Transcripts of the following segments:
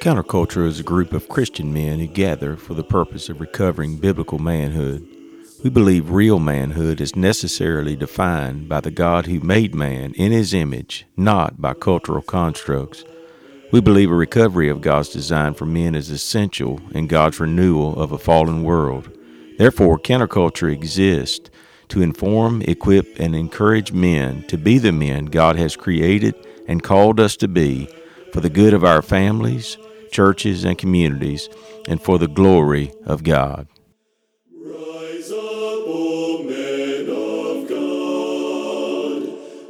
Counterculture is a group of Christian men who gather for the purpose of recovering biblical manhood. We believe real manhood is necessarily defined by the God who made man in his image, not by cultural constructs. We believe a recovery of God's design for men is essential in God's renewal of a fallen world. Therefore, counterculture exists to inform, equip, and encourage men to be the men God has created and called us to be for the good of our families, churches, and communities, and for the glory of God. Rise up, O men of God,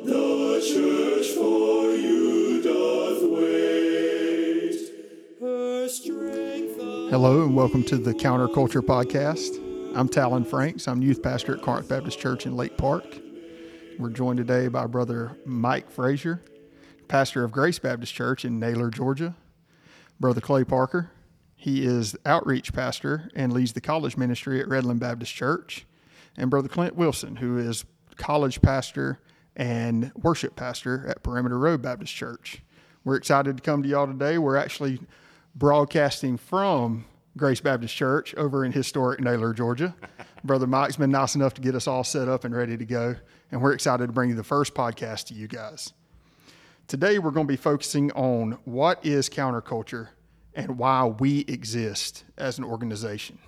the church for you doth wait. Hello and welcome to the Counterculture Podcast. I'm Talon Franks. I'm youth pastor at Corinth Baptist Church in Lake Park. We're joined today by Brother Mike Frazier, pastor of Grace Baptist Church in Naylor, Georgia. Brother Clay Parker, he is outreach pastor and leads the college ministry at Redland Baptist Church. And Brother Clint Wilson, who is college pastor and worship pastor at Perimeter Road Baptist Church. We're excited to come to y'all today. We're actually broadcasting from Grace Baptist Church over in historic Naylor, Georgia. Brother Mike's been nice enough to get us all set up and ready to go, and we're excited to bring you the first podcast to you guys. Today, we're going to be focusing on what is counterculture and why we exist as an organization.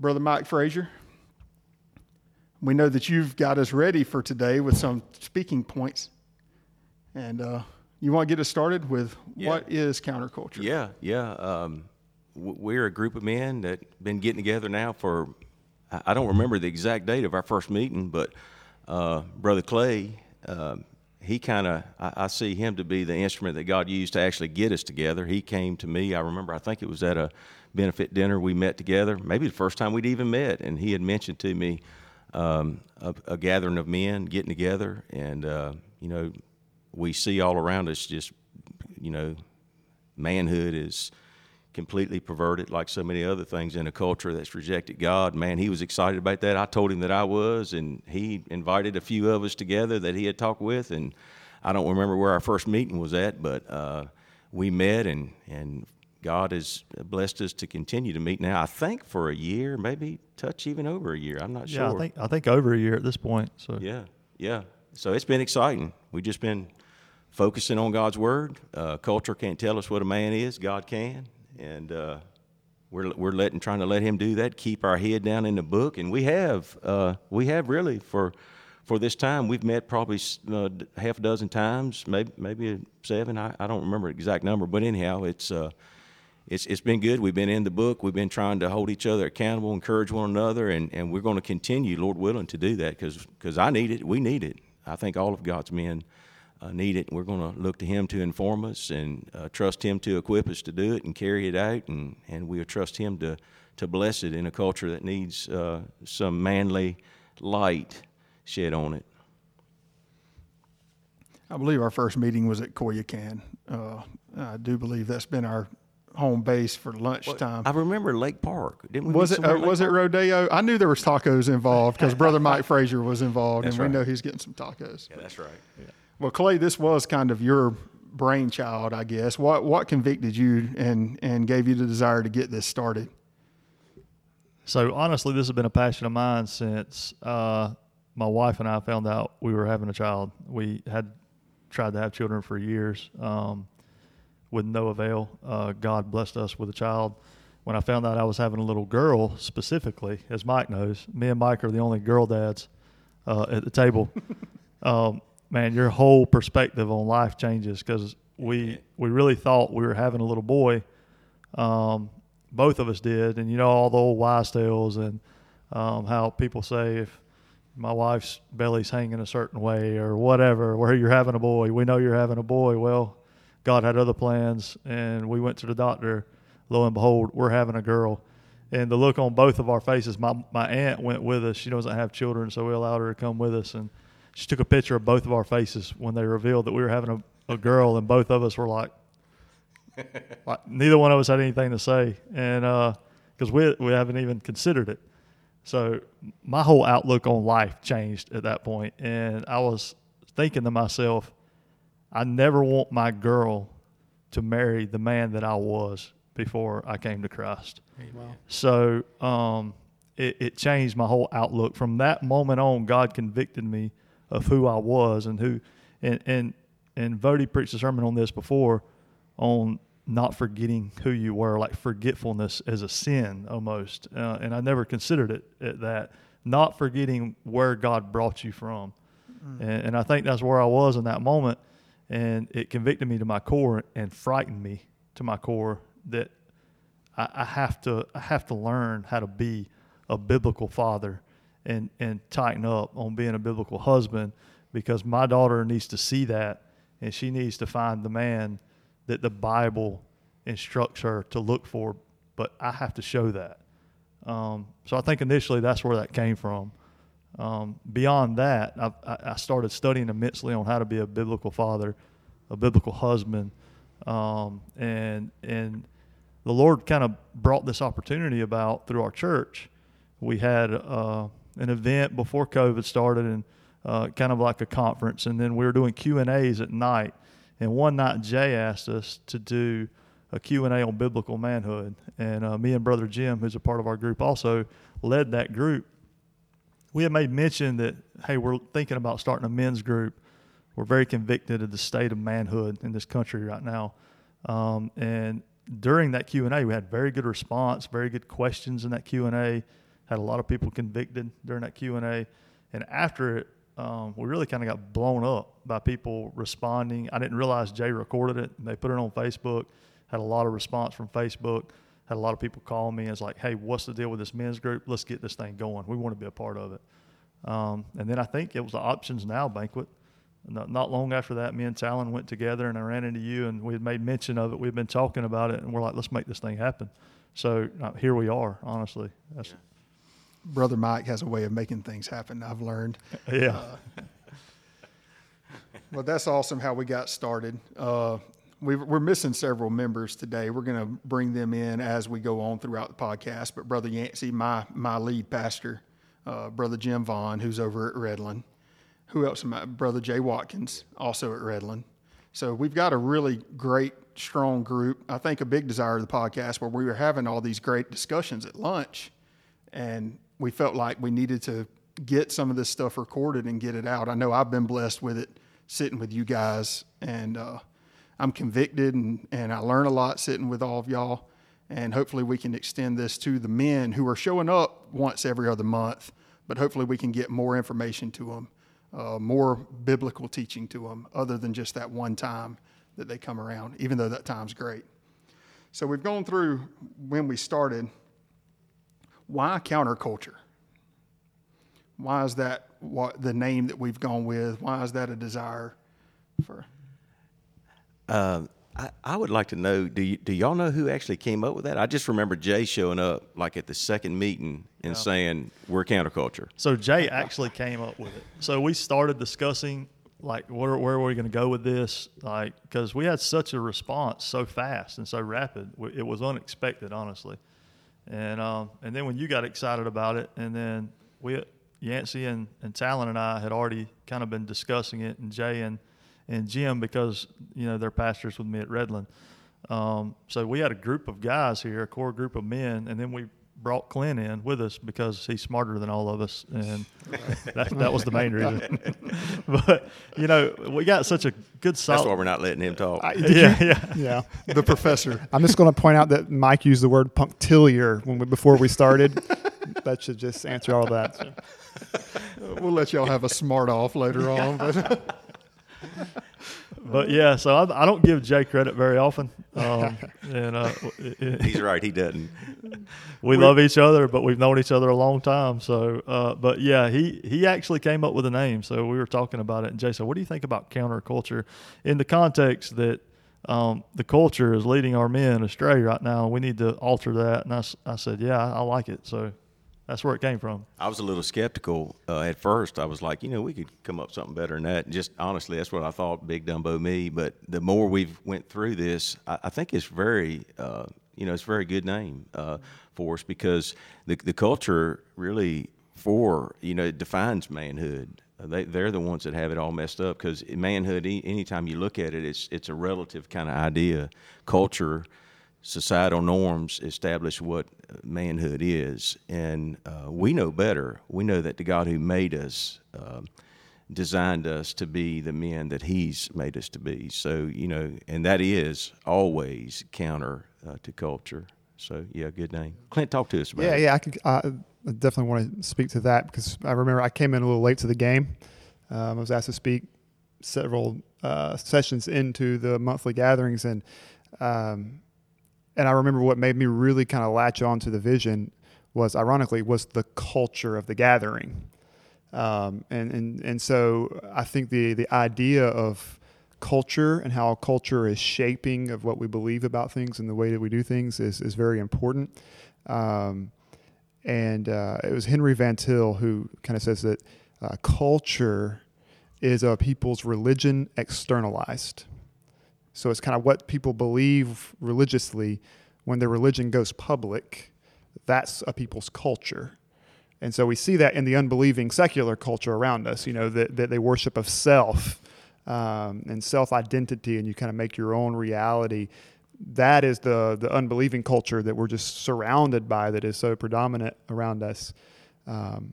Brother Mike Frazier, we know that you've got us ready for today with some speaking points. And uh, you want to get us started with Yeah. what is counterculture? Yeah, yeah. Um, we're a group of men that been getting together now for I don't remember the exact date of our first meeting, but uh, Brother Clay, um he kind of I, I see him to be the instrument that God used to actually get us together. He came to me. I remember I think it was at a benefit dinner we met together, maybe the first time we'd even met, and he had mentioned to me um, a, a gathering of men getting together, and uh, you know we see all around us just you know manhood is completely perverted like so many other things in a culture that's rejected God. Man, he was excited about that. I told him that I was, and he invited a few of us together that he had talked with, and I don't remember where our first meeting was at, but uh, we met, and and God has blessed us to continue to meet now. I think for a year, maybe touch even over a year. I'm not Yeah, sure. I think I think over a year at this point. So Yeah, yeah. So it's been exciting. We've just been focusing on God's word. Uh, culture can't tell us what a man is. God can, and uh, we're we're letting trying to let Him do that. Keep our head down in the book, and we have uh, we have really for for this time we've met probably uh, half a dozen times, maybe maybe seven. I, I don't remember the exact number, but anyhow, it's. Uh, it's, it's been good. We've been in the book. We've been trying to hold each other accountable, encourage one another, and, and we're going to continue, Lord willing, to do that because I need it. We need it. I think all of God's men uh, need it. We're going to look to Him to inform us and uh, trust Him to equip us to do it and carry it out, and, and we'll trust Him to, to bless it in a culture that needs uh, some manly light shed on it. I believe our first meeting was at Koyakan. Uh, I do believe that's been our home base for lunchtime. I remember Lake Park. Didn't we was it uh, was it rodeo? I knew there was tacos involved because Brother Mike Frazier was involved, That's and we right. know he's getting some tacos. Yeah, that's right. Well, Clay, this was kind of your brainchild, I guess. What what convicted you and and gave you the desire to get this started? so honestly, this has been a passion of mine since uh, my wife and I found out we were having a child. We had tried to have children for years um, with no avail. Uh, God blessed us with a child. When I found out I was having a little girl, specifically, as Mike knows, me and Mike are the only girl dads uh, at the table. um, man, your whole perspective on life changes because we we really thought we were having a little boy. Um, both of us did, and you know all the old wise tales and um, how people say if my wife's belly's hanging a certain way or whatever, where you're having a boy, we know you're having a boy. Well, God had other plans, and we went to the doctor. Lo and behold, we're having a girl. And the look on both of our faces, my, my aunt went with us. She doesn't have children, so we allowed her to come with us. And she took a picture of both of our faces when they revealed that we were having a, a girl, and both of us were like, like neither one of us had anything to say, and because we we haven't even considered it. So my whole outlook on life changed at that point, and I was thinking to myself, I never want my girl to marry the man that I was before I came to Christ. Wow. So um, it, it changed my whole outlook. From that moment on, God convicted me of who I was and who, and and and Vody preached a sermon on this before, on not forgetting who you were, like forgetfulness as a sin almost. Uh, and I never considered it at that. Not forgetting where God brought you from, and, and I think that's where I was in that moment, and it convicted me to my core and frightened me to my core that I, I have to I have to learn how to be a biblical father and and tighten up on being a biblical husband because my daughter needs to see that and she needs to find the man that the Bible instructs her to look for. But I have to show that. Um, so I think initially that's where that came from. Um, beyond that, I, I started studying immensely on how to be a biblical father, a biblical husband, um, and and the Lord kind of brought this opportunity about through our church. We had uh, an event before COVID started, and uh, kind of like a conference, and then we were doing Q and A's at night. And one night, Jay asked us to do a Q and A on biblical manhood, and uh, me and Brother Jim, who's a part of our group, also led that group. We had made mention that hey, we're thinking about starting a men's group. We're very convicted of the state of manhood in this country right now, um, and during that Q and A, we had very good response, very good questions in that Q and A. Had a lot of people convicted during that Q and A, and after it, um, we really kind of got blown up by people responding. I didn't realize Jay recorded it. They put it on Facebook. Had a lot of response from Facebook. Had a lot of people call me and was like, "Hey, what's the deal with this men's group? Let's get this thing going. We want to be a part of it." Um, and then I think it was the Options Now banquet. Not, not long after that, me and Talon went together, and I ran into you, and we had made mention of it. We'd been talking about it, and we're like, "Let's make this thing happen." So uh, here we are. Honestly, that's Brother Mike has a way of making things happen. I've learned. yeah. Well, that's awesome how we got started. Uh, we we're missing several members today. We're going to bring them in as we go on throughout the podcast. But Brother Yancey, my my lead pastor, uh, Brother Jim Vaughn, who's over at Redland. Who else? My brother Jay Watkins, also at Redland. So we've got a really great, strong group. I think a big desire of the podcast where we were having all these great discussions at lunch, and we felt like we needed to get some of this stuff recorded and get it out. I know I've been blessed with it sitting with you guys, and uh, I'm convicted and, and I learn a lot sitting with all of y'all. And hopefully, we can extend this to the men who are showing up once every other month, but hopefully, we can get more information to them, uh, more biblical teaching to them, other than just that one time that they come around, even though that time's great. So, we've gone through when we started why counterculture? Why is that what the name that we've gone with? Why is that a desire for? Uh, I, I would like to know do, you, do y'all know who actually came up with that? I just remember Jay showing up like at the second meeting and saying, We're counterculture. So Jay actually came up with it. So we started discussing like where where are we going to go with this? Like because we had such a response so fast and so rapid, it was unexpected, honestly. And um, and then when you got excited about it, and then we Yancey and, and Talon and I had already kind of been discussing it, and Jay and and Jim because you know they're pastors with me at Redland. Um, so we had a group of guys here, a core group of men, and then we brought Clint in with us because he's smarter than all of us, and that, that was the main reason. but you know, we got such a good That's why we're not letting him talk. I- Yeah, you- yeah. yeah. The professor. I'm just going to point out that Mike used the word punctiliar when we, before we started. that should just answer all that. So, we'll let y'all have a smart off later on. But But yeah, so I, I don't give Jay credit very often, um, and uh, it- it- He's right, he doesn't. we love each other, but we've known each other a long time. So, uh, but yeah, he he actually came up with a name. So we were talking about it, and Jay said, "What do you think about counterculture in the context that um, the culture is leading our men astray right now? We need to alter that." And I, I said, "Yeah, I, I like it." So that's where it came from. I was a little skeptical uh, at first. I was like, you know, we could come up something better than that. Just honestly, that's what I thought. Big Dumbo me. But the more we've went through this, I, I think it's very, uh, You know, it's a very good name uh, for us because the the culture really for you know it defines manhood. Uh, They they're the ones that have it all messed up because manhood. a- Anytime you look at it, it's it's a relative kind of idea. Culture, societal norms establish what manhood is, and uh, we know better. We know that the God who made us. um designed us to be the men that he's made us to be. So, you know, and that is always counter uh, to culture. So, yeah, good name. Clint, talk to us about Yeah, it. yeah, I. I definitely want to speak to that because I remember I came in a little late to the game. Um, I was asked to speak several uh, sessions into the monthly gatherings, and um, and I remember what made me really kind of latch on to the vision was, ironically, was the culture of the gathering. Um, and, and, and so I think the, the idea of culture and how culture is shaping of what we believe about things and the way that we do things is, is very important. Um, and uh, it was Henry Van Til who kind of says that uh, culture is a people's religion externalized. So it's kind of what people believe religiously when their religion goes public. That's a people's culture. And so we see that in the unbelieving secular culture around us, you know, that, that they worship of self um, and self identity, and you kind of make your own reality. That is the, the unbelieving culture that we're just surrounded by that is so predominant around us. Um,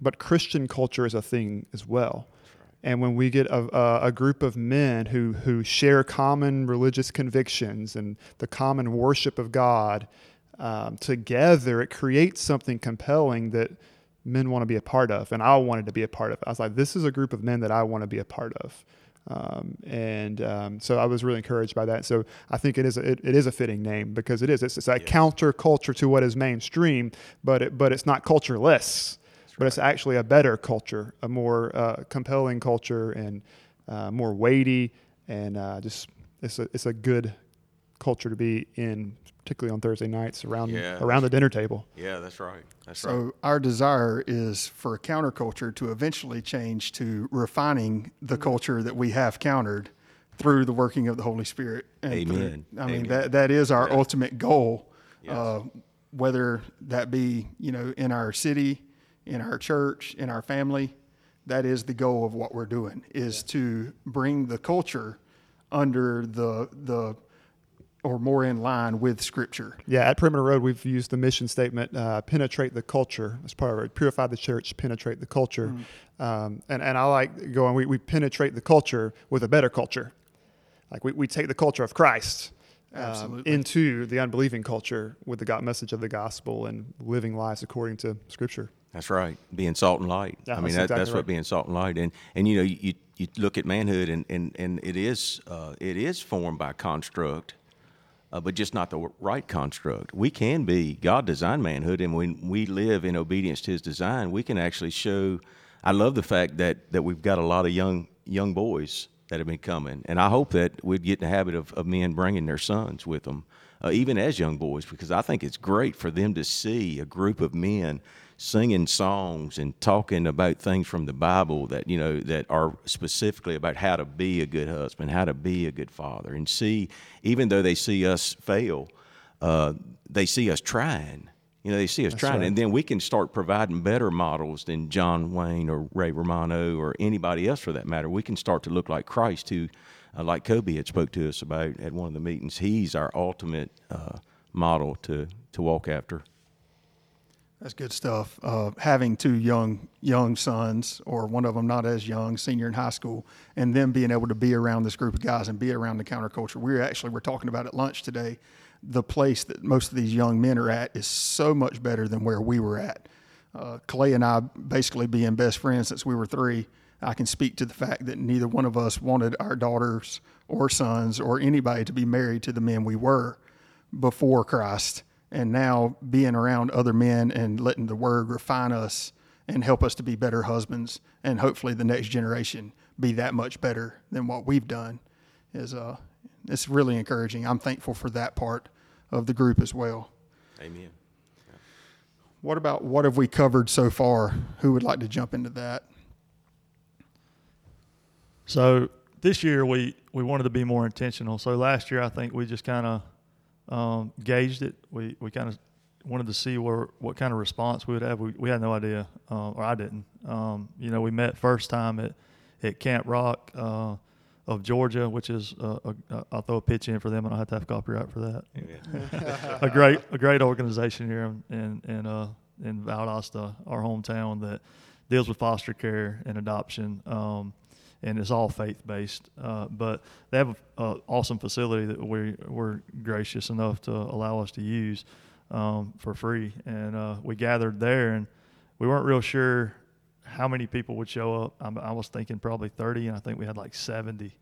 but Christian culture is a thing as well. And when we get a, a, group of men who, who share common religious convictions and the common worship of God, um, together, it creates something compelling that men want to be a part of, and I wanted to be a part of. I was like, this is a group of men that I want to be a part of, um, and um, so I was really encouraged by that. So I think it is a, it, it is a fitting name because it is it's, it's a counter culture to what is mainstream, but it, but it's not cultureless, but it's actually a better culture, a more uh, compelling culture, and uh, more weighty, and uh, just it's a it's a good culture to be in, particularly on Thursday nights around Yeah. around the dinner table. Yeah, that's right. That's right. So our desire is for a counterculture to eventually change to refining the culture that we have countered through the working of the Holy Spirit. And Amen. through- I mean that that is our Yeah. ultimate goal. Yes. Uh, whether that be you know in our city, in our church, in our family, that is the goal of what we're doing is to bring the culture under the the or more in line with Scripture. Yeah, at Perimeter Road, we've used the mission statement uh, penetrate the culture as part of it. Purify the church, penetrate the culture. Um, and, and I like going, we, we penetrate the culture with a better culture. Like we, we take the culture of Christ um, into the unbelieving culture with the God message of the gospel and living lives according to Scripture. That's right. Being salt and light. Yeah, I mean, that's that, exactly that's right. what being salt and light. And and you know, you you look at manhood, and and and it is uh, it is formed by construct, uh, but just not the right construct. We can be God designed manhood, and when we live in obedience to His design, we can actually show. I love the fact that that we've got a lot of young young boys that have been coming, and I hope that we'd get in the habit of, of men bringing their sons with them, uh, even as young boys, because I think it's great for them to see a group of men singing songs and talking about things from the Bible that you know that are specifically about how to be a good husband, how to be a good father, and see even though they see us fail, uh, they see us trying. You know, they see us trying, right. and then we can start providing better models than John Wayne or Ray Romano or anybody else for that matter. We can start to look like Christ, who, uh, like Kobe had spoke to us about at one of the meetings. He's our ultimate uh, model to to walk after. That's good stuff. Uh, having two young young sons, or one of them not as young, senior in high school, and them being able to be around this group of guys and be around the counterculture. We're actually were talking about at lunch today. The place that most of these young men are at is so much better than where we were at. Uh, Clay and I basically being best friends since we were three. I can speak to the fact that neither one of us wanted our daughters or sons or anybody to be married to the men we were before Christ. And now being around other men and letting the word refine us and help us to be better husbands and hopefully the next generation be that much better than what we've done is uh it's really encouraging. I'm thankful for that part of the group as well. Amen. What about what have we covered so far? Who would like to jump into that? So this year we we wanted to be more intentional. So last year I think we just kind of um, gauged it. We we kind of wanted to see where what kind of response we would have. We, we had no idea, uh, or I didn't. Um, you know, we met first time at at Camp Rock uh, of Georgia, which is uh, a, I'll throw a pitch in for them, and I have to have copyright for that. a great a great organization here in in uh, in Valdosta, our hometown, that deals with foster care and adoption. Um, and it's all faith based. Uh, but they have an awesome facility that we were gracious enough to allow us to use um, for free. And uh, we gathered there, and we weren't real sure how many people would show up. I, I was thinking probably 30, and I think we had like 70.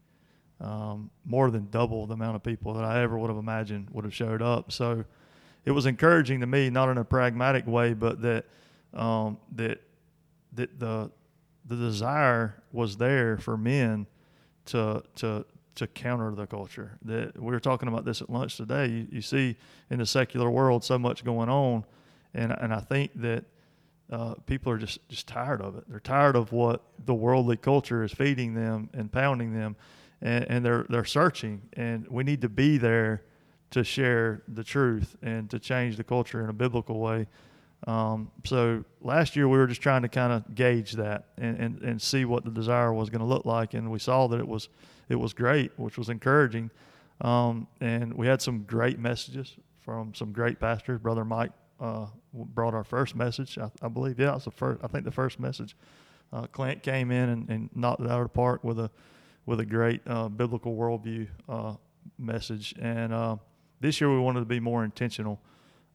Um, more than double the amount of people that I ever would have imagined would have showed up. So it was encouraging to me, not in a pragmatic way, but that um, that that the the desire was there for men to to to counter the culture. That we were talking about this at lunch today. You, you see in the secular world so much going on, and and I think that uh, people are just just tired of it. They're tired of what the worldly culture is feeding them and pounding them, and, and they're they're searching. And we need to be there to share the truth and to change the culture in a biblical way. Um, so last year we were just trying to kind of gauge that and, and, and see what the desire was going to look like, and we saw that it was it was great, which was encouraging. Um, and we had some great messages from some great pastors. Brother Mike uh, brought our first message, I, I, believe. Yeah, it was the first. I think the first message. Uh, Clint came in and, and, knocked it out of the park with a with a great uh, biblical worldview uh, message. And uh, this year we wanted to be more intentional.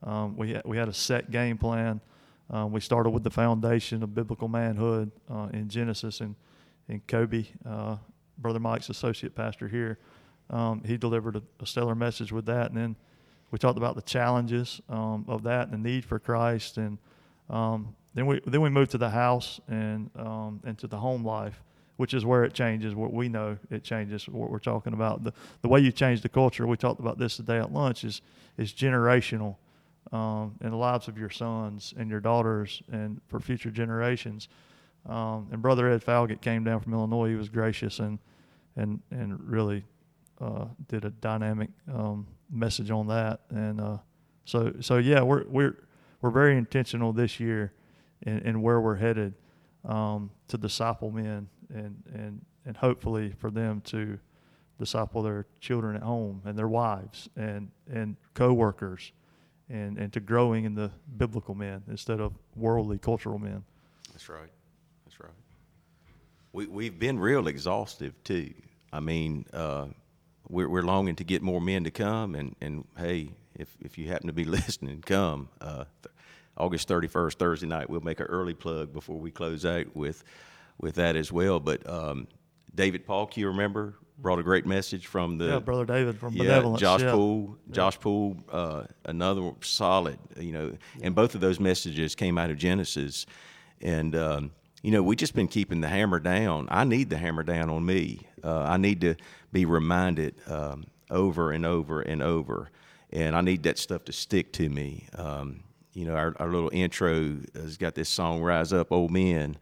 Um, we we had a set game plan. Uh, we started with the foundation of biblical manhood in Genesis and and Kobe Brother Mike's associate pastor here, um, he delivered a, a, stellar message with that. And then we talked about the challenges um, of that and the need for Christ. And um, then we then we moved to the house and um, and to the home life, which is where it changes. What we know it changes. What we're talking about the the way you change the culture. We talked about this today at lunch. Is is generational. Um, in the lives of your sons and your daughters and for future generations. Um, and Brother Ed Falgett came down from Illinois. He was gracious and and and really uh, did a dynamic um, message on that. And uh, so so yeah, we're we're we're very intentional this year in, in where we're headed um, to disciple men and and and hopefully for them to disciple their children at home and their wives and and coworkers and and to growing in the biblical men instead of worldly cultural men. That's right That's right. We, we've been real exhaustive too. I mean, uh, we're, we're longing to get more men to come, and, and hey, if, if you happen to be listening, come. Uh, August 31st, Thursday night, we'll make an early plug before we close out with, with that as well. But um, David Paulk, you remember, brought a great message from the yeah, brother David from yeah, Benevolence. Josh yeah. Poole, Josh Poole, uh, another solid. You know, and both of those messages came out of Genesis, and um, you know, we just been keeping the hammer down. I need the hammer down on me. Uh, I need to be reminded um, over and over and over, and I need that stuff to stick to me. Um, you know, our, our little intro has got this song "Rise Up, O Men."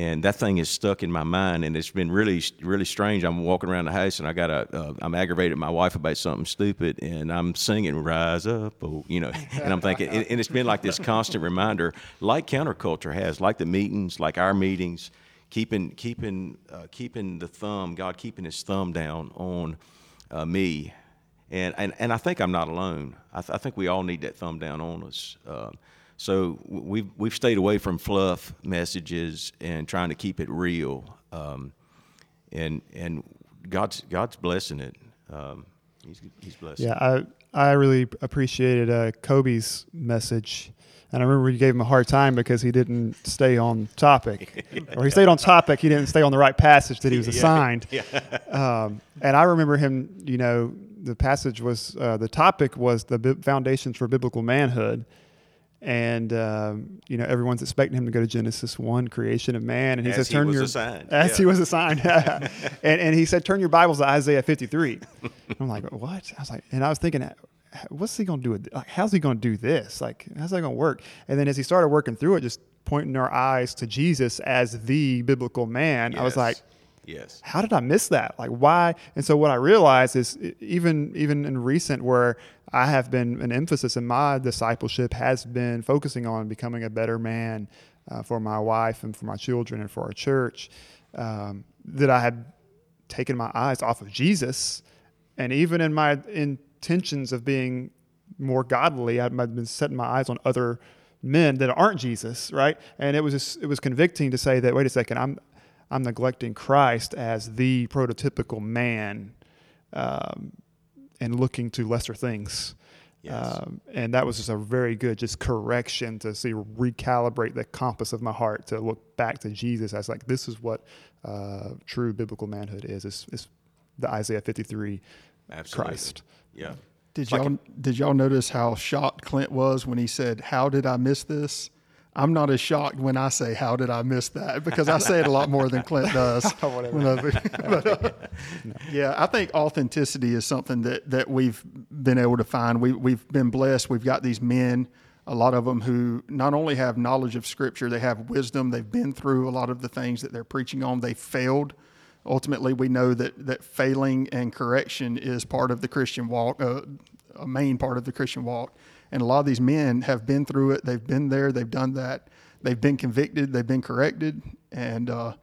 And that thing is stuck in my mind and it's been really really strange. I'm walking around the house and i got a uh, i'm aggravated at my wife about something stupid and i'm singing rise up oh, you know and i'm thinking and, it's been like this constant reminder like counterculture has like the meetings like our meetings keeping keeping uh, keeping the thumb god keeping his thumb down on uh, me. And, and and i think i'm not alone. I, th- I think we all need that thumb down on us uh, so we've we've stayed away from fluff messages and trying to keep it real, um, and and God's God's blessing it. Um, he's he's blessing. Yeah, I I really appreciated uh, Kobe's message. And I remember you gave him a hard time because he didn't stay on topic, or he stayed on topic. He didn't stay on the right passage that he was assigned. Yeah. yeah. Um, and I remember him. You know, the passage was uh, the topic was the foundations for biblical manhood, and um, you know everyone's expecting him to go to Genesis one, creation of man, and he as says, he "Turn your assigned. as yeah. he was assigned." and and he said, "Turn your Bibles to Isaiah 53." I'm like, "What?" I was like, and I was thinking, "What's he going to do? With, like, how's he going to do this? Like, how's that going to work?" And then as he started working through it, just pointing our eyes to Jesus as the biblical man, yes. I was like, Yes. how did I miss that? Like why? And so what I realized is even even in recent where I have been an emphasis in my discipleship has been focusing on becoming a better man uh, for my wife and for my children and for our church. Um, that I had taken my eyes off of Jesus, and even in my intentions of being more godly, I've been setting my eyes on other men that aren't Jesus, right? And it was just, it was convicting to say that wait a second, I'm I'm neglecting Christ as the prototypical man, um, and looking to lesser things. Yes. Um, and that was just a very good just correction to see recalibrate the compass of my heart to look back to Jesus as like this is what uh, true biblical manhood is. It's, it's the Isaiah 53 Absolutely. Christ. Yeah. Did Like y'all did y'all notice how shocked Clint was when he said, "How did I miss this?" I'm not as shocked when I say, "How did I miss that?" Because I say it a lot more than Clint does. I- but, uh, Yeah, I think authenticity is something that that we've been able to find. We we've been blessed. We've got these men, a lot of them who not only have knowledge of Scripture, they have wisdom. They've been through a lot of the things that they're preaching on. They failed. Ultimately, we know that that failing and correction is part of the Christian walk, uh, a main part of the Christian walk. And a lot of these men have been through it. They've been there. They've done that. They've been convicted. They've been corrected. And uh,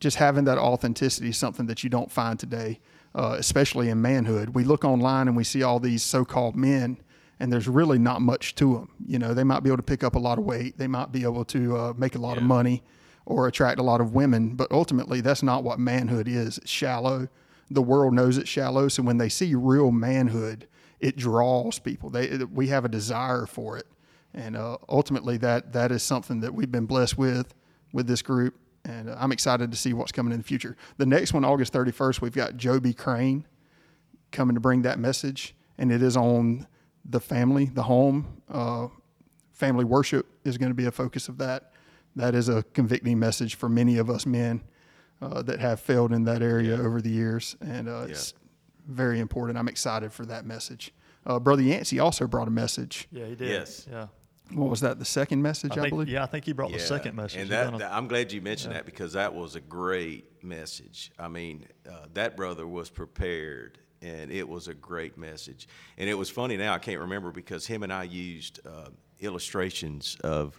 just having that authenticity is something that you don't find today, uh, especially in manhood. We look online and we see all these so-called men, and there's really not much to them. You know, they might be able to pick up a lot of weight. They might be able to uh, make a lot of money or attract a lot of women, but ultimately that's not what manhood is. It's shallow. The world knows it's shallow, so when they see real manhood, it draws people. They we have a desire for it, and uh, ultimately that that is something that we've been blessed with with this group, and uh, I'm excited to see what's coming in the future. The next one, August 31st, we've got Joby Crane coming to bring that message, and it is on the family, the home. Uh, family worship is going to be a focus of that. That is a convicting message for many of us men uh, that have failed in that area over the years, and uh, it's very important. I'm excited for that message. Uh, Brother Yancey also brought a message. Yeah, he did. Yes. Yeah. What was that? The second message, I, I believe. yeah, I think he brought the second message. And that, that- I'm glad you mentioned that because that was a great message. I mean, uh, that brother was prepared, and it was a great message. And it was funny now I can't remember because him and I used uh, illustrations of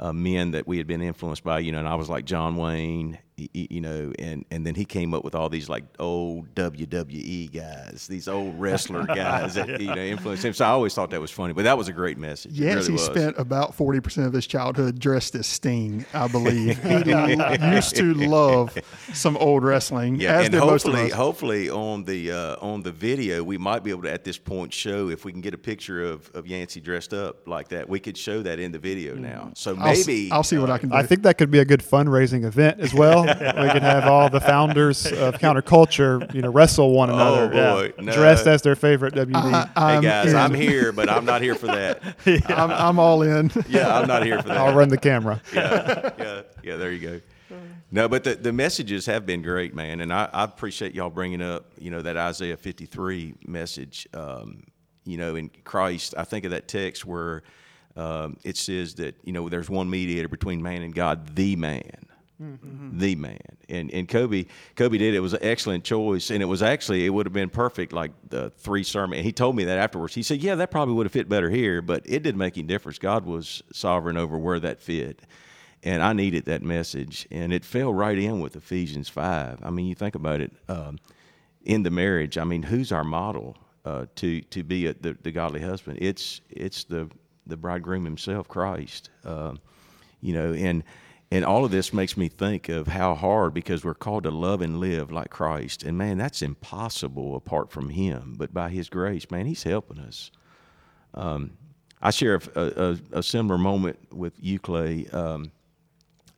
uh, men that we had been influenced by. You know, and I was like John Wayne, y- y- you know, and and then he came up with all these like old WWE guys, these old wrestler guys that you know influenced him. So I always thought that was funny. But that was a great message. Yes, Yancey really was. spent about 40% of his childhood dressed as Sting, I believe. he used to love some old wrestling, Yeah, as and did most of hopefully, us. hopefully on the uh, on the video, we might be able to at this point show if we can get a picture of, of Yancey dressed up like that. We could show that in the video now. So I'll, maybe I'll see what I can do. I think that could be a good fundraising event as well. We could have all the founders of counterculture, you know, wrestle one another, boy, yeah, no. dressed as their favorite WB. Hey I'm guys, in. I'm here, but I'm not here for that. I'm, I'm all in. Yeah, I'm not here for that. I'll run the camera. yeah, yeah, yeah. There you go. No, but the, the messages have been great, man, and I, I appreciate y'all bringing up, you know, that Isaiah 53 message. Um, you know, in Christ, I think of that text where um, it says that you know there's one mediator between man and God, the man. The man and and Kobe Kobe did it was an excellent choice and it was actually it would have been perfect like the three sermon he told me that afterwards he said yeah that probably would have fit better here but it didn't make any difference God was sovereign over where that fit and I needed that message, and it fell right in with Ephesians five. I mean, you think about it um, in the marriage. I mean, who's our model uh, to to be a, the, the godly husband? It's it's the the bridegroom himself, Christ. Um, you know, and and all of this makes me think of how hard because we're called to love and live like Christ, and man, that's impossible apart from Him. But by His grace, man, He's helping us. Um, I share a, a, a similar moment with you, Clay. Um,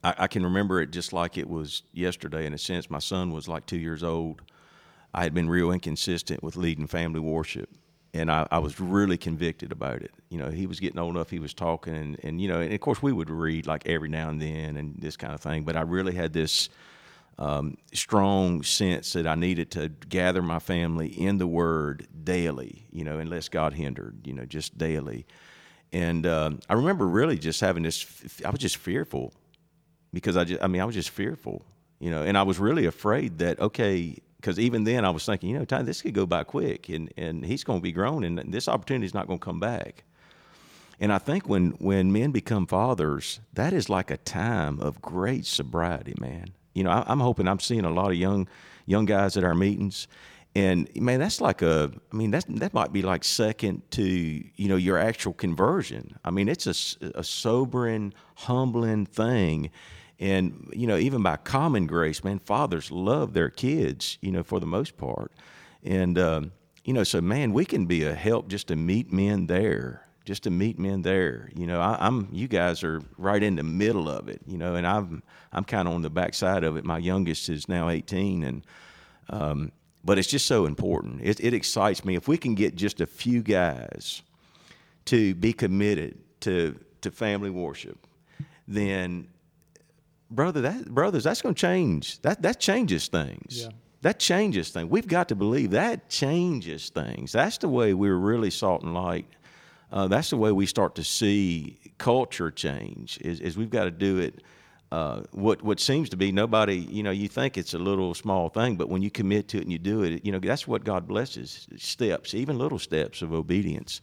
I, I can remember it just like it was yesterday. In a sense, my son was like two years old. I had been real inconsistent with leading family worship, and I, I was really convicted about it. You know, he was getting old enough; he was talking, and, and you know, and of course, we would read like every now and then and this kind of thing. But I really had this um, strong sense that I needed to gather my family in the Word daily. You know, unless God hindered. You know, just daily. And um, I remember really just having this. I was just fearful because I just, I mean, I was just fearful, You know, and I was really afraid that okay, because even then I was thinking, you know, time this could go by quick, and and he's going to be grown, and this opportunity is not going to come back. And I think when when men become fathers, that is like a time of great sobriety, man. You know, I, I'm hoping I'm seeing a lot of young young guys at our meetings, and man, that's like a, I mean, that that might be like second to you know your actual conversion. I mean, it's a, a sobering, humbling thing, and you know, even by common grace, man, fathers love their kids, you know, for the most part, and um, you know, so man, we can be a help just to meet men there just to meet men there. You know, I, am you guys are right in the middle of it. You know, and I'm I'm kind of on the backside of it. My youngest is now 18, and um, but it's just so important. It, it excites me if we can get just a few guys to be committed to to family worship, then brother, that brothers, that's going to change. That that changes things. Yeah. That changes things. We've got to believe that changes things. That's the way we're really salt and light uh, that's the way we start to see culture change. Is, is we've got to do it. Uh, what what seems to be nobody, you know, you think it's a little small thing, but when you commit to it and you do it, you know, that's what God blesses. Steps, even little steps of obedience,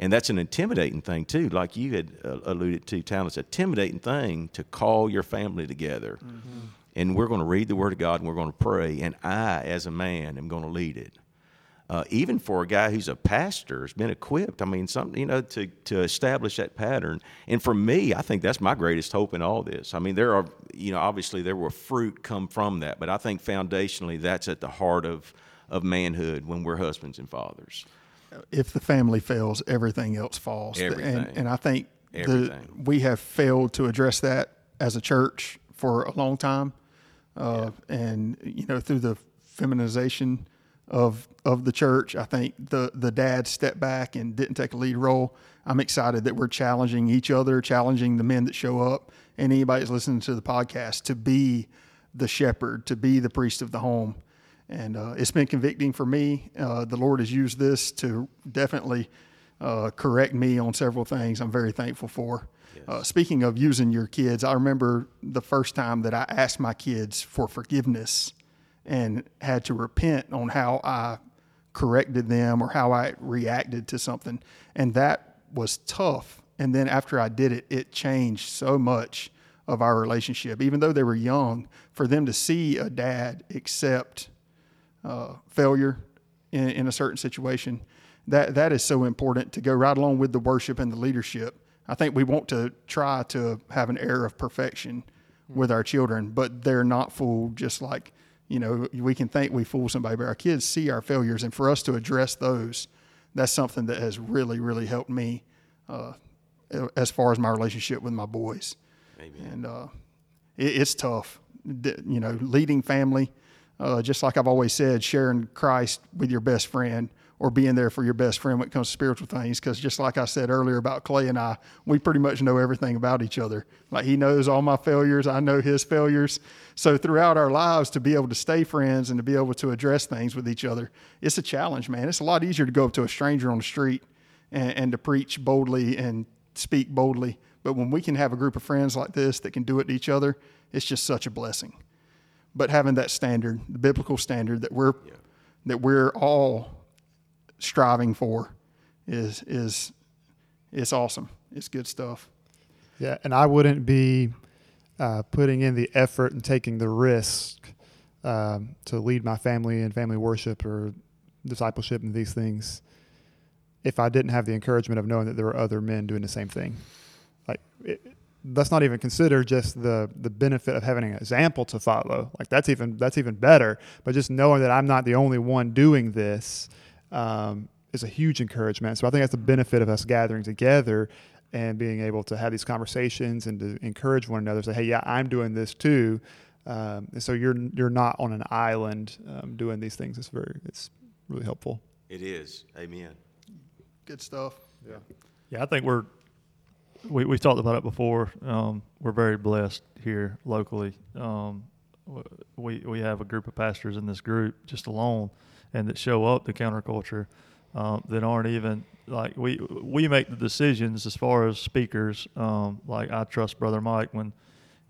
and that's an intimidating thing too. Like you had uh, alluded to, Tal, it's a intimidating thing to call your family together, mm-hmm. and we're going to read the Word of God and we're going to pray, and I, as a man, am going to lead it uh, even for a guy who's a pastor, has been equipped. I mean, something you know to to establish that pattern. And for me, I think that's my greatest hope in all this. I mean, there are you know obviously there will fruit come from that, but I think foundationally that's at the heart of of manhood when we're husbands and fathers. If the family fails, everything else falls. Everything. And, and I think the, we have failed to address that as a church for a long time. Uh, yeah. And you know through the feminization of of the church. I think the the dad stepped back and didn't take a lead role. I'm excited that we're challenging each other, challenging the men that show up, and anybody that's listening to the podcast to be the shepherd, to be the priest of the home. And uh, it's been convicting for me. Uh, the Lord has used this to definitely uh, correct me on several things. I'm very thankful for. Yes. Uh, speaking of using your kids, I remember the first time that I asked my kids for forgiveness and had to repent on how I corrected them or how I reacted to something. And that was tough. And then after I did it, it changed so much of our relationship. Even though they were young, for them to see a dad accept uh, failure in, in a certain situation, that, that is so important to go right along with the worship and the leadership. I think we want to try to have an air of perfection with our children, but they're not fooled just like you know, we can think we fool somebody, but our kids see our failures, and for us to address those, that's something that has really, really helped me uh, as far as my relationship with my boys. Amen. And uh, it, it's tough, you know, leading family. Uh, just like I've always said, sharing Christ with your best friend or being there for your best friend when it comes to spiritual things. Because just like I said earlier about Clay and I, we pretty much know everything about each other. Like he knows all my failures, I know his failures. So throughout our lives, to be able to stay friends and to be able to address things with each other, it's a challenge, man. It's a lot easier to go up to a stranger on the street and, and to preach boldly and speak boldly. But when we can have a group of friends like this that can do it to each other, it's just such a blessing. But having that standard, the biblical standard that we're yeah. that we're all striving for is is it's awesome. It's good stuff. Yeah, and I wouldn't be uh, putting in the effort and taking the risk um, to lead my family in family worship or discipleship and these things if I didn't have the encouragement of knowing that there were other men doing the same thing. Like, it, let's not even consider just the the benefit of having an example to follow. Like that's even that's even better. But just knowing that I'm not the only one doing this um, is a huge encouragement. So I think that's the benefit of us gathering together and being able to have these conversations and to encourage one another. Say, hey, yeah, I'm doing this too. Um, and so you're you're not on an island um, doing these things. It's very it's really helpful. It is. Amen. Good stuff. Yeah. Yeah, I think we're we we've talked about it before. Um, we're very blessed here locally. Um, we we have a group of pastors in this group just alone and that show up to counterculture um, that aren't even like we we make the decisions as far as speakers. Um, like I trust Brother Mike when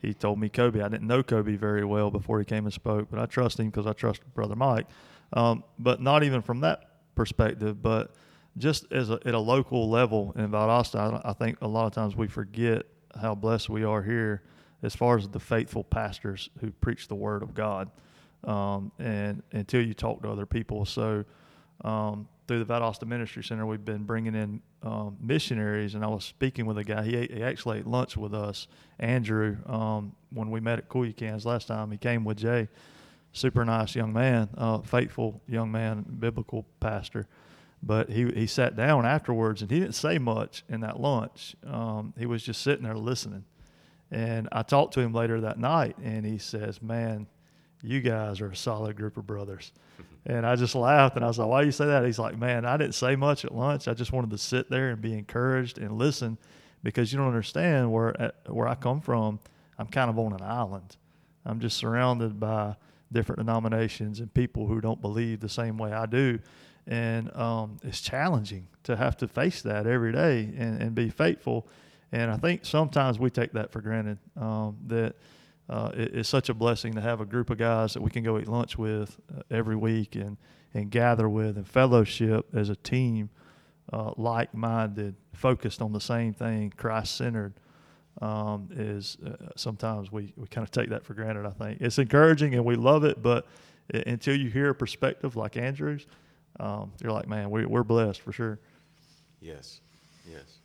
he told me Kobe. I didn't know Kobe very well before he came and spoke, but I trust him because I trust Brother Mike. Um, but not even from that perspective, but just as a, at a local level in Valdosta, I, I think a lot of times we forget how blessed we are here as far as the faithful pastors who preach the word of God. Um, and until you talk to other people, so um, through the Valdosta Ministry Center, we've been bringing in um, missionaries. And I was speaking with a guy. He, ate, he actually ate lunch with us, Andrew, um, when we met at Cuyacans last time. He came with Jay. Super nice young man, uh, faithful young man, biblical pastor. But he, he sat down afterwards and he didn't say much in that lunch. Um, he was just sitting there listening. And I talked to him later that night, and he says, Man, you guys are a solid group of brothers. And I just laughed and I was like, Why do you say that? He's like, Man, I didn't say much at lunch. I just wanted to sit there and be encouraged and listen because you don't understand where where I come from. I'm kind of on an island. I'm just surrounded by different denominations and people who don't believe the same way I do. And um, it's challenging to have to face that every day and, and be faithful. And I think sometimes we take that for granted um, that uh, it, it's such a blessing to have a group of guys that we can go eat lunch with uh, every week and, and gather with and fellowship as a team, uh, like minded, focused on the same thing, Christ centered. Um, is uh, sometimes we, we kind of take that for granted. I think it's encouraging and we love it, but it, until you hear a perspective like Andrew's, um, you're like, man, we, we're blessed for sure. Yes, yes.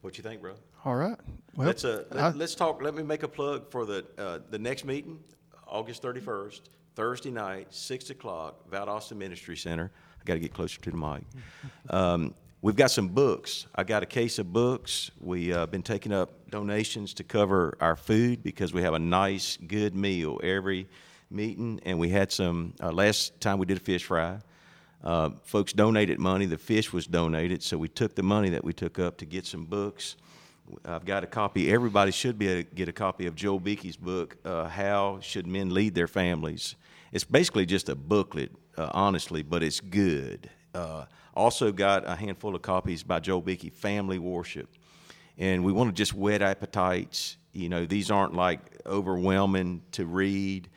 What you think, bro? All right. Well, let's uh, let, I- us talk. Let me make a plug for the uh, the next meeting, August thirty first, Thursday night, six o'clock, Valdosta Ministry Center. I got to get closer to the mic. Um, we've got some books. I got a case of books. We uh, been taking up donations to cover our food because we have a nice, good meal every meeting, and we had some uh, last time we did a fish fry. Uh, folks donated money. The fish was donated, so we took the money that we took up to get some books. I've got a copy. Everybody should be able to get a copy of Joel Beeke's book, uh, "How Should Men Lead Their Families." It's basically just a booklet, uh, honestly, but it's good. Uh, also got a handful of copies by Joel Beeke, "Family Worship," and we want to just whet appetites. You know, these aren't like overwhelming to read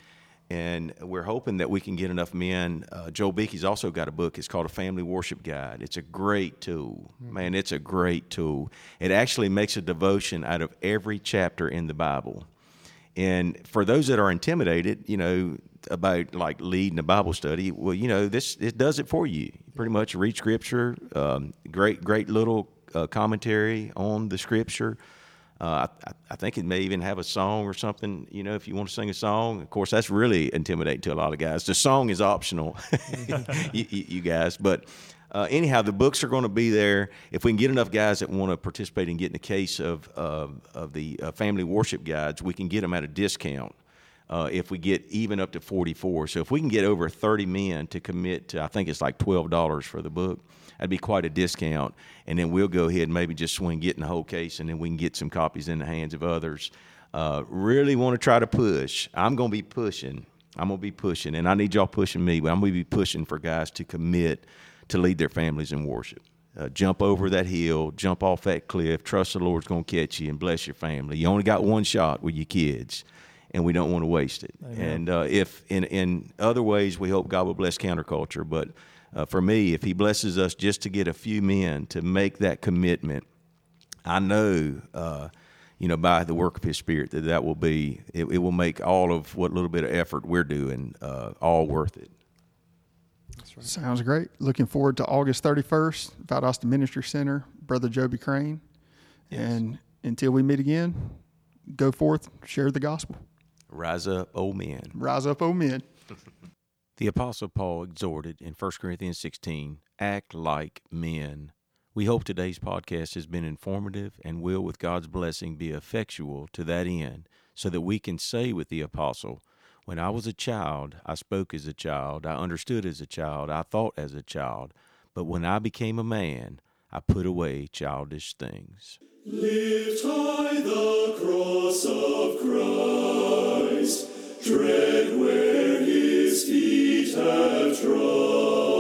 and we're hoping that we can get enough men. Uh, Joel Beeke's also got a book. It's called A Family Worship Guide. It's a great tool, mm-hmm. man. It's a great tool. It actually makes a devotion out of every chapter in the Bible. And for those that are intimidated, you know, about like leading a Bible study, well, you know, this it does it for you. Pretty much read Scripture. Um, great, great little uh, commentary on the Scripture. Uh, I, I, think it may even have a song or something. You know, if you want to sing a song, of course, that's really intimidating to a lot of guys. The song is optional, you, you, guys. But uh, anyhow, the books are going to be there. If we can get enough guys that want to participate in getting a case of of the uh, family worship guides, we can get them at a discount. Uh, if we get even up to 44. So if we can get over 30 men to commit to, I think it's like $12 for the book, that'd be quite a discount. And then we'll go ahead and maybe just swing getting the whole case, and then we can get some copies in the hands of others. Uh, really want to try to push. I'm going to be pushing. I'm going to be pushing, and I need y'all pushing me, but I'm going to be pushing for guys to commit to lead their families in worship. Uh, jump over that hill, jump off that cliff, trust the Lord's going to catch you and bless your family. You only got one shot with your kids, and we don't want to waste it. Amen. And uh, if in, in other ways, we hope God will bless counterculture, but uh, for me, if He blesses us just to get a few men to make that commitment, I know, uh, you know, by the work of His Spirit, that that will be, it, it will make all of what little bit of effort we're doing uh, all worth it. Right. Sounds great. Looking forward to August 31st, Valdosta Ministry Center, Brother Joby Crane. Yes. And until we meet again, go forth, share the gospel. Rise up, O men. Rise up, O men. The Apostle Paul exhorted in 1 Corinthians 16 act like men. We hope today's podcast has been informative and will, with God's blessing, be effectual to that end, so that we can say with the Apostle, When I was a child, I spoke as a child, I understood as a child, I thought as a child, but when I became a man, I put away childish things. Lift high the cross of Christ, tread where his feet have trod.